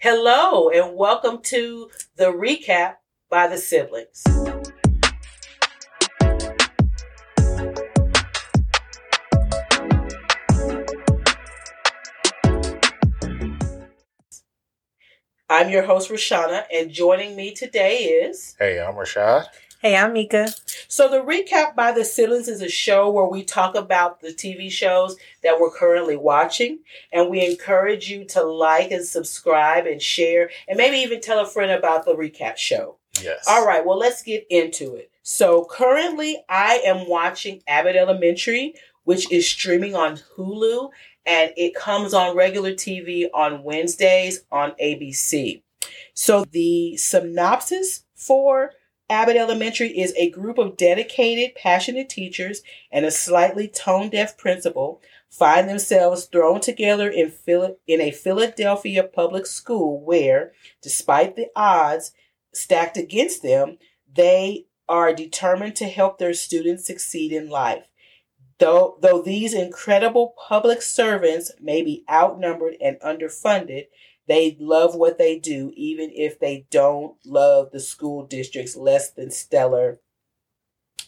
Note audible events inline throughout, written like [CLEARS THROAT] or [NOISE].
Hello, and welcome to the recap by the siblings. I'm your host, Richauna, and joining me today is. Hey, I'm Rashad. Hey, I'm Mika. So, the Recap by the Siblings is a show where we talk about the TV shows that we're currently watching, and we encourage you to like and subscribe and share, and maybe even tell a friend about the Recap show. Yes. All right, well, let's get into it. So, currently, I am watching Abbott Elementary, which is streaming on Hulu, and it comes on regular TV on Wednesdays on ABC. So, the synopsis for Abbott Elementary is a group of dedicated, passionate teachers and a slightly tone deaf principal find themselves thrown together in, Phil- in a Philadelphia public school where, despite the odds stacked against them, they are determined to help their students succeed in life. Though, though these incredible public servants may be outnumbered and underfunded, they love what they do, even if they don't love the school district's less than stellar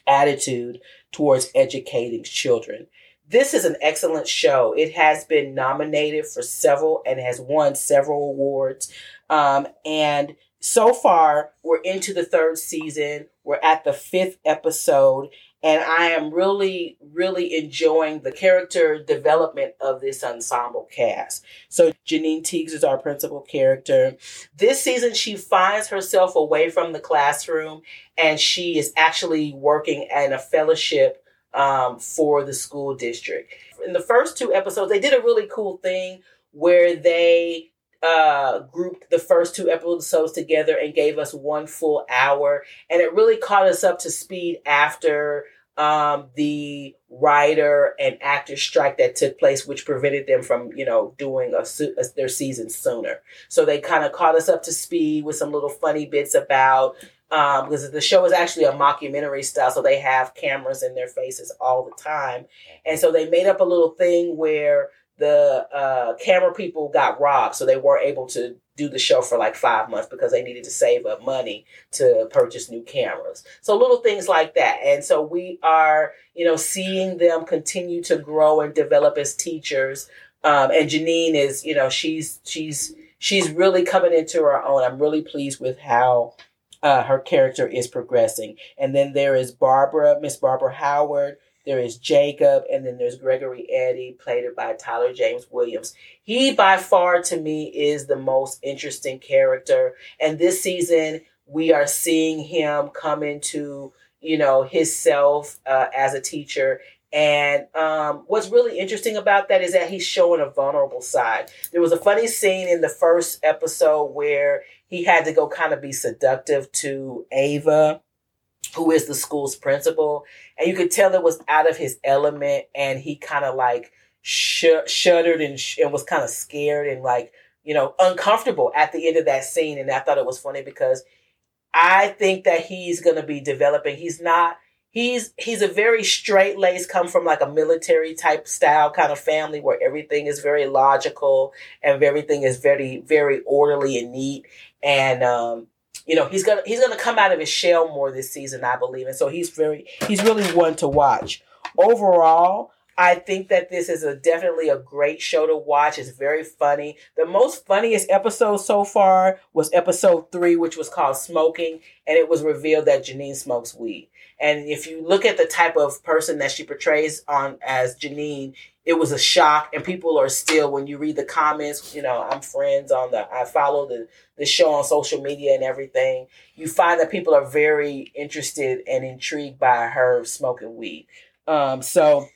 attitude towards educating children. This is an excellent show. It has been nominated for several and has won several awards. Um, and so far, we're into the third season. We're at the fifth episode, and I am really, really enjoying the character development of this ensemble cast. So Janine Teagues is our principal character. This season, she finds herself away from the classroom, and she is actually working in a fellowship um, for the school district. In the first two episodes, they did a really cool thing where they uh grouped the first two episodes together and gave us one full hour and it really caught us up to speed after um the writer and actor strike that took place which prevented them from you know doing a, a their season sooner so they kind of caught us up to speed with some little funny bits about um, because the show is actually a mockumentary style, so they have cameras in their faces all the time. And so they made up a little thing where the uh, camera people got robbed, so they weren't able to do the show for like five months because they needed to save up money to purchase new cameras. So little things like that. And so we are, you know, seeing them continue to grow and develop as teachers. Um, and Janine is, you know, she's she's she's really coming into her own. I'm really pleased with how uh, her character is progressing. And then there is Barbara, Miss Barbara Howard. There is Jacob, and then there's Gregory Eddie, played by Tyler James Williams. He, by far, to me, is the most interesting character. And this season, we are seeing him come into, you know, his self uh, as a teacher. And um, what's really interesting about that is that he's showing a vulnerable side. There was a funny scene in the first episode where he had to go kind of be seductive to Ava, who is the school's principal. And you could tell it was out of his element and he kind of like sh- shuddered and, sh- and was kind of scared and like, you know, uncomfortable at the end of that scene. And I thought it was funny because I think that he's going to be developing. He's not he's he's a very straight laced come from like a military type style kind of family where everything is very logical and everything is very very orderly and neat and um you know he's gonna he's gonna come out of his shell more this season i believe and so he's very he's really one to watch overall I think that this is a definitely a great show to watch. It's very funny. The most funniest episode so far was episode three, which was called Smoking, and it was revealed that Janine smokes weed. And if you look at the type of person that she portrays on as Janine, it was a shock. And people are still, when you read the comments, you know, I'm friends on the, I follow the, the show on social media and everything. You find that people are very interested and intrigued by her smoking weed. Um, so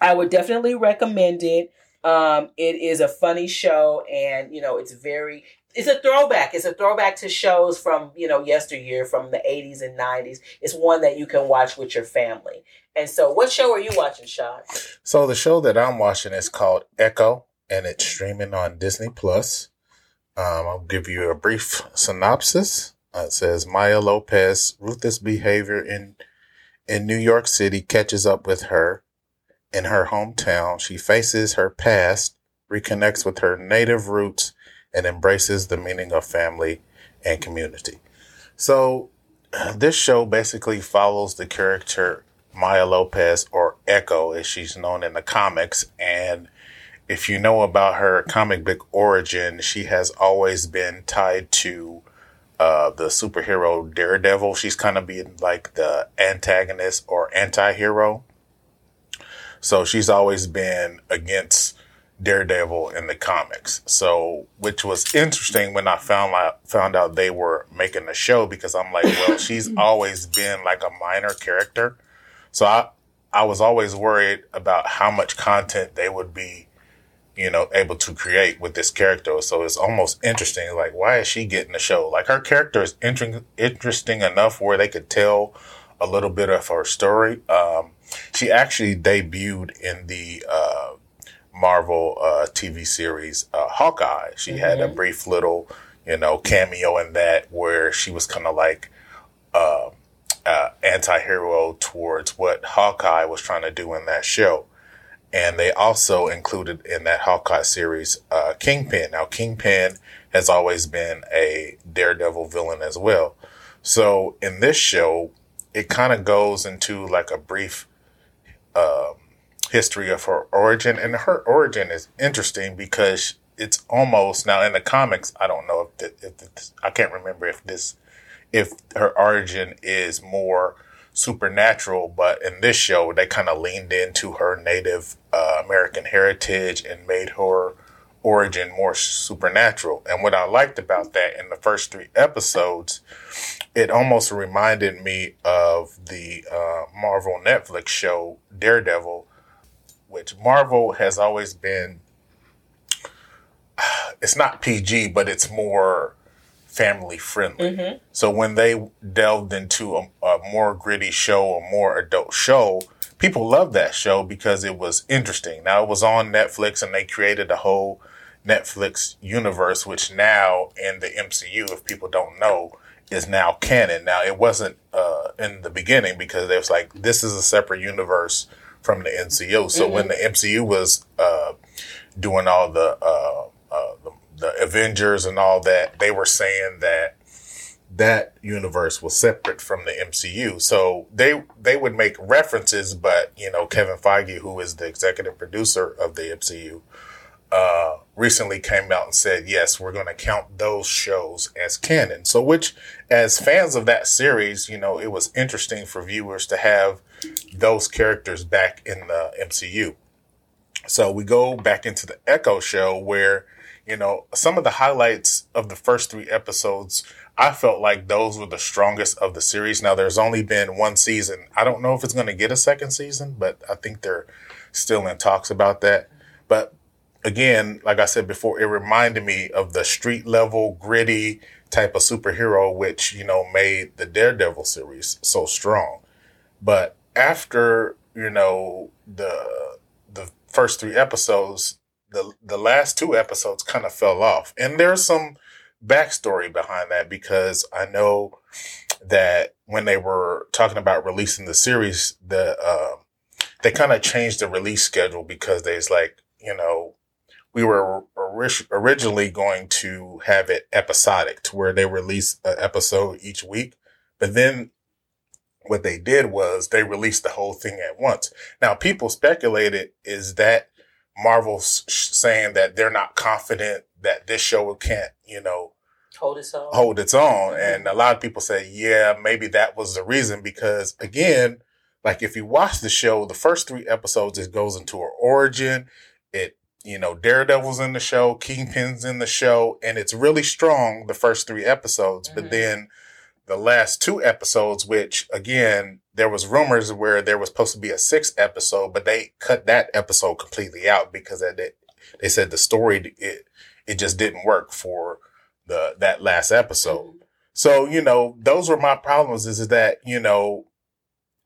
I would definitely recommend it. Um, it is a funny show, and you know, it's very it's a throwback. It's a throwback to shows from, you know, yesteryear from the 80s and 90s. It's one that you can watch with your family. And so, what show are you watching, Sean? So, the show that I'm watching is called Echo, and it's streaming on Disney Plus. Um, I'll give you a brief synopsis. Uh, it says Maya Lopez, ruthless behavior in in New York City catches up with her in her hometown. She faces her past, reconnects with her native roots, and embraces the meaning of family and community. So, this show basically follows the character Maya Lopez, or Echo, as she's known in the comics. And if you know about her comic book origin, she has always been tied to uh, the superhero Daredevil. She's kind of being like the antagonist or anti hero. So she's always been against Daredevil in the comics. So, which was interesting when I found out found out they were making the show because I'm like, well, [LAUGHS] she's always been like a minor character. So I I was always worried about how much content they would be, you know, able to create with this character. So it's almost interesting. Like, why is she getting the show? Like her character is inter- interesting enough where they could tell a little bit of her story. Um, she actually debuted in the uh, Marvel uh, TV series uh, Hawkeye. She mm-hmm. had a mm-hmm. brief little, you know, cameo in that where she was kind of like uh, uh, anti-hero towards what Hawkeye was trying to do in that show. And they also included in that Hawkeye series uh, Kingpin. Now, Kingpin has always been a Daredevil villain as well. So in this show, it kind of goes into like a brief um, history of her origin. And her origin is interesting because it's almost now in the comics. I don't know if, the, if the, I can't remember if this if her origin is more supernatural, but in this show they kind of leaned into her Native uh, American heritage and made her origin more supernatural. And what I liked about that in the first three episodes, it almost reminded me of the uh, Marvel Netflix show Daredevil, which Marvel has always been. [SIGHS] It's not PG, but it's more family friendly. Mm-hmm. So when they delved into a, a, more gritty show, a more adult show, people loved that show because it was interesting. Now it was on Netflix and they created a whole Netflix universe, which now in the MCU, if people don't know, is now canon. Now it wasn't uh, in the beginning because it was like this is a separate universe from the MCU. So mm-hmm. when the MCU was uh, doing all the, uh, uh the the Avengers and all that, they were saying that that universe was separate from the MCU. So they they would make references, but you know, Kevin Feige, who is the executive producer of the MCU, uh, recently came out and said, yes, we're going to count those shows as canon. So, which, as fans of that series, you know, it was interesting for viewers to have those characters back in the MCU. So we go back into the Echo show where you know, some of the highlights of the first three episodes, I felt like those were the strongest of the series. Now, there's only been one season. I don't know if it's going to get a second season, but I think they're still in talks about that. But again, like I said before, it reminded me of the street level, gritty type of superhero, which, you know, made the Daredevil series so strong. But after, you know, the, the first three episodes, the the last two episodes kind of fell off, and there's some backstory behind that because I know that when they were talking about releasing the series, the uh, they kind of changed the release schedule because there's like you know we were originally going to have it episodic to where they release an episode each week, but then what they did was they released the whole thing at once. Now people speculated is that Marvel's saying that they're not confident that this show can't, you know, hold its own. Hold its own. Mm-hmm. And a lot of people say, yeah, maybe that was the reason because again, like if you watch the show, the first three episodes, it goes into her origin. It, you know, Daredevil's in the show, Kingpin's in the show, and it's really strong the first three episodes. Mm-hmm. But then the last two episodes, which again, there was rumors where there was supposed to be a sixth episode, but they cut that episode completely out because they, they said the story it it just didn't work for the that last episode. Mm-hmm. So you know those were my problems. Is, Is that you know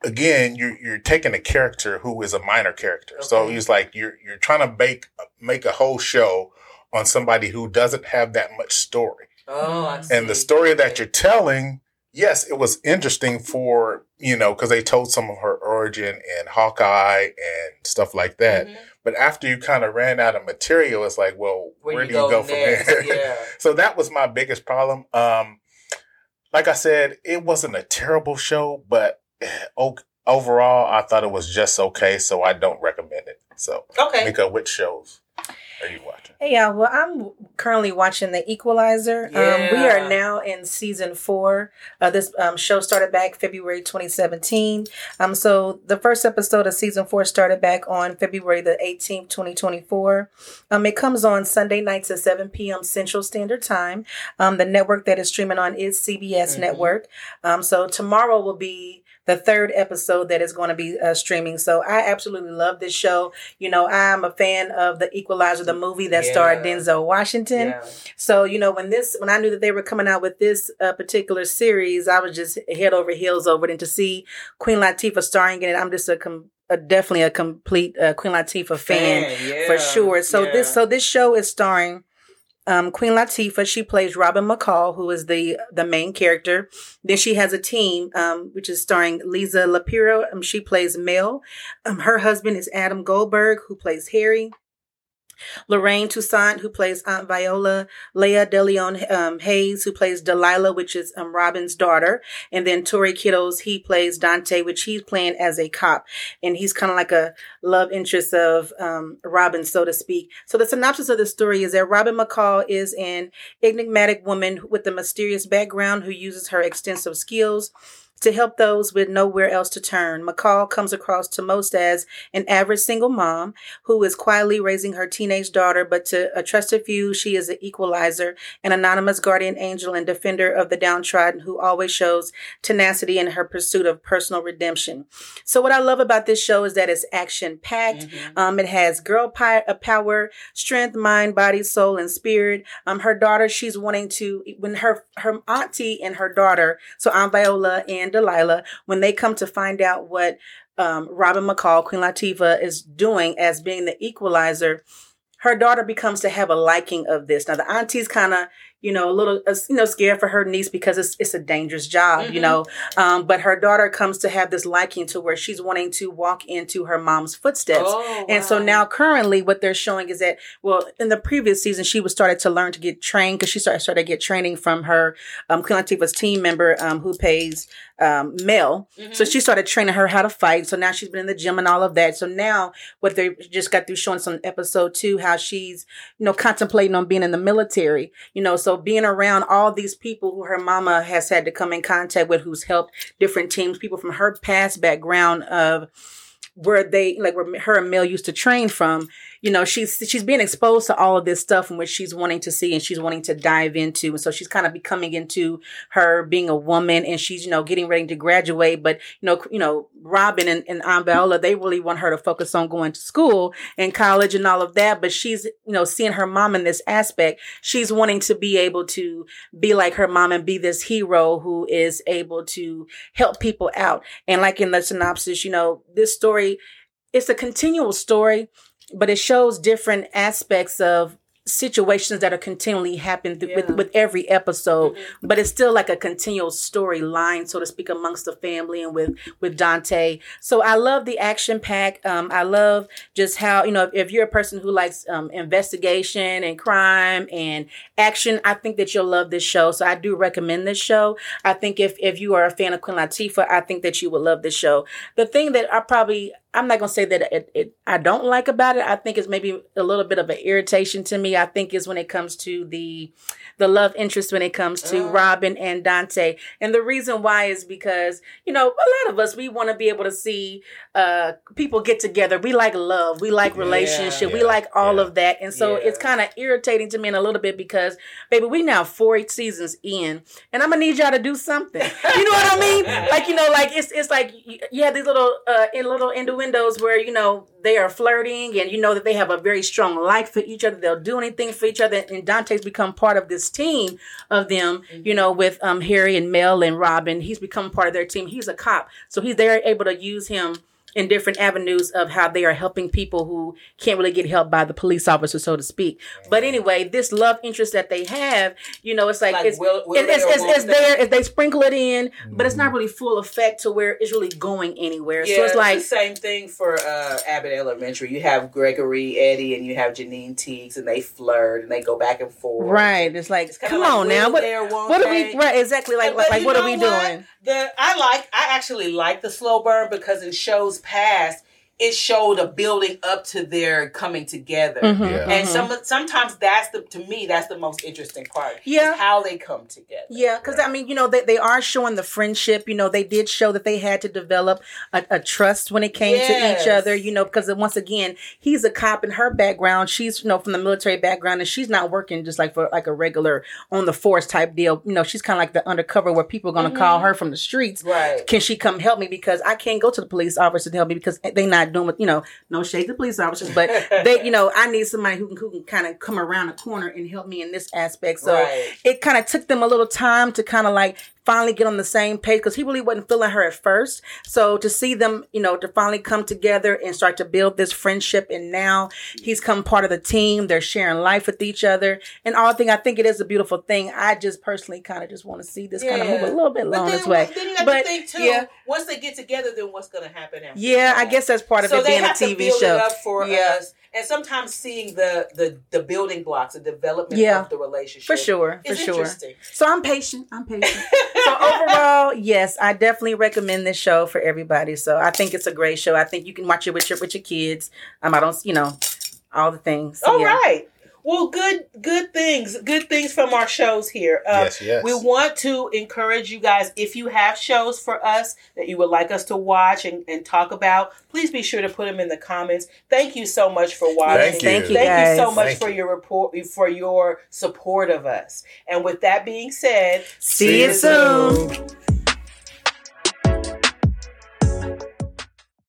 again you're you're taking a character who is a minor character. Okay. So he's like you're you're trying to make make a whole show on somebody who doesn't have that much story. Oh, I see. and the story that you're telling yes, it was interesting for, you know, because they told some of her origin and Hawkeye and stuff like that. Mm-hmm. But after you kind of ran out of material, it's like, well, where, where do you go, go from there? Yeah. [LAUGHS] so that was my biggest problem. Um, like I said, it wasn't a terrible show, but [CLEARS THROAT] overall, I thought it was just okay. So I don't recommend it. So, okay, Mika, which shows are you watching? Hey, y'all. Well, I'm currently watching The Equalizer. Yeah. Um, we are now in season four. Uh, this um, show started back February 2017. Um, so the first episode of season four started back on February the 18th, 2024. Um, it comes on Sunday nights at 7 p.m. Central Standard Time. Um, the network that is streaming on is CBS mm-hmm. Network. Um, so tomorrow will be the third episode that is going to be uh, streaming. So I absolutely love this show. You know, I'm a fan of the Equalizer, the movie that yeah. starred Denzel Washington. Yeah. So you know, when this, when I knew that they were coming out with this uh, particular series, I was just head over heels over it. And to see Queen Latifah starring in it, I'm just a com- a, definitely a complete uh, Queen Latifah fan, fan yeah, for sure. So this so this show is starring um, Queen Latifah, she plays Robin McCall, who is the the main character. Then she has a team, um, which is starring Liza Lapira. Um, she plays Mel. Um, her husband is Adam Goldberg, who plays Harry. Lorraine Toussaint, who plays Aunt Viola, Laya DeLeon um, Hayes, who plays Delilah, which is um, Robin's daughter, and then Tory Kittles, he plays Dante, which he's playing as a cop, and he's kind of like a love interest of um, Robin, so to speak. So the synopsis of the story is that Robin McCall is an enigmatic woman with a mysterious background who uses her extensive skills to help those with nowhere else to turn. McCall comes across to most as an average single mom who is quietly raising her teenage daughter, but to a trusted few, she is an equalizer, an anonymous guardian angel and defender of the downtrodden who always shows tenacity in her pursuit of personal redemption. So what I love about this show is that it's action packed. Mm-hmm. Um, it has girl pi- uh, power, strength, mind, body, soul, and spirit. Um, her daughter, she's wanting to, when her, her auntie and her daughter, so Aunt Viola and and Delilah when they come to find out what um, Robin McCall, Queen Latifah, is doing as being the equalizer. Her daughter becomes to have a liking of this. Now the auntie's kind of you know, a little, uh, you know, scared for her niece because it's, it's a dangerous job, mm-hmm. you know. Um, but her daughter comes to have this liking to where she's wanting to walk into her mom's footsteps. Oh, and wow. so now currently what they're showing is that, well, in the previous season, she was started to learn to get trained because she started, started to get training from her, um, Queen team member, um, who pays, um, Mel. Mm-hmm. So she started training her how to fight. So now she's been in the gym and all of that. So now what they just got through showing some episode two, how she's, you know, contemplating on being in the military, you know, so being around all these people who her mama has had to come in contact with, who's helped different teams, people from her past background of where they like where her and Mel used to train from, you know, she's she's being exposed to all of this stuff in which she's wanting to see and she's wanting to dive into. And so she's kind of becoming into her being a woman and she's, you know, getting ready to graduate. But, you know, you know, Robin and, and Aunt they really want her to focus on going to school and college and all of that. But she's, you know, seeing her mom in this aspect, she's wanting to be able to be like her mom and be this hero who is able to help people out. And like in the synopsis, you know, this story, it's a continual story but it shows different aspects of situations that are continually happening yeah. with, with every episode mm-hmm. but it's still like a continual storyline so to speak amongst the family and with with dante. So i love the action pack. Um, i love just how you know if, if you're a person who likes um, investigation and crime and action i think that you'll love this show. So i do recommend this show. I think if if you are a fan of queen latifah i think that you would love this show. The thing that i probably I'm not gonna say that it, it, I don't like about it. I think it's maybe a little bit of an irritation to me. I think is when it comes to the the love interest when it comes to uh. Robin and Dante. And the reason why is because, you know, a lot of us we want to be able to see uh people get together. We like love, we like relationship, yeah, we like all yeah, of that. And so yeah. it's kind of irritating to me in a little bit because baby, we now four seasons in and I'm gonna need y'all to do something. You know what I mean? [LAUGHS] Like, you know, like it's it's like have these little uh in little innuendos where, you know, they are flirting and you know that they have a very strong like for each other. They'll do anything for each other. And Dante's become part of this team of them, mm-hmm. you know, with um, Harry and Mel and Robin. He's become part of their team. He's a cop. So he's there able to use him in different avenues of how they are helping people who can't really get help by the police officer, so to speak. But anyway, this love interest that they have, you know, it's like, Like it's, Will- Will it- it's, it's, it's there, if they sprinkle it in, but it's not Mm-hmm. really full effect to where it's really going anywhere. Yeah, so it's like, the same thing for uh, Abbott Elementary. You have Gregory, Eddie, and you have Janine Teagues, and they flirt and they go back and forth. right, it's like, It's come like, on now, what, they or won't what are we, right, exactly, like, But like, like what are we what? doing? The I like I actually like the slow burn because in shows past it showed a building up to their coming together. Mhm, Yeah. And mhm. some sometimes that's the to me that's the most interesting part. is Yeah. how they come together. Yeah, because I mean, you know, they, they are showing the friendship. You know, they did show that they had to develop a, a trust when it came to each other. You know, because once again, he's a cop in her background. She's you know from the military background, and she's not working just like for like a regular on the force type deal. You know, she's kind of like the undercover where people are going to call her from the streets. Right. Can she come help me because I can't go to the police officer to help me because they not doing what you know. No shade to police officers, but [LAUGHS] they you know I need somebody who can who can kind of come around the corner and help me in this aspect. So Right. it kind of took them a little time to kind of like finally get on the same page because he really wasn't feeling her at first. So to see them, you know, to finally come together and start to build this friendship, and now he's come part of the team. They're sharing life with each other, and all thing I think it is a beautiful thing. I just personally kind of just want to see this kind of move a little bit along this way. then you have But, to think too. yeah. Once they get together, then what's going to happen after? Yeah, I guess that's part of so it being a TV show. for Yeah. us, and sometimes seeing the the the building blocks, the development Yeah. of the relationship, For sure, for sure. So I'm patient. I'm patient. so [LAUGHS] overall, yes, I definitely recommend this show for everybody. So I think it's a great show. I think you can watch it with your with your kids. Um, I don't, you know, all the things. So, All yeah. right. Well, good, good things, good things from our shows here. Um, Yes, yes. We want to encourage you guys, if you have shows for us that you would like us to watch and, and talk about, please be sure to put them in the comments. Thank you so much for watching. Thank you. Thank you, Thank guys. you so much Thank for your report, for your support of us. And with that being said, See you soon.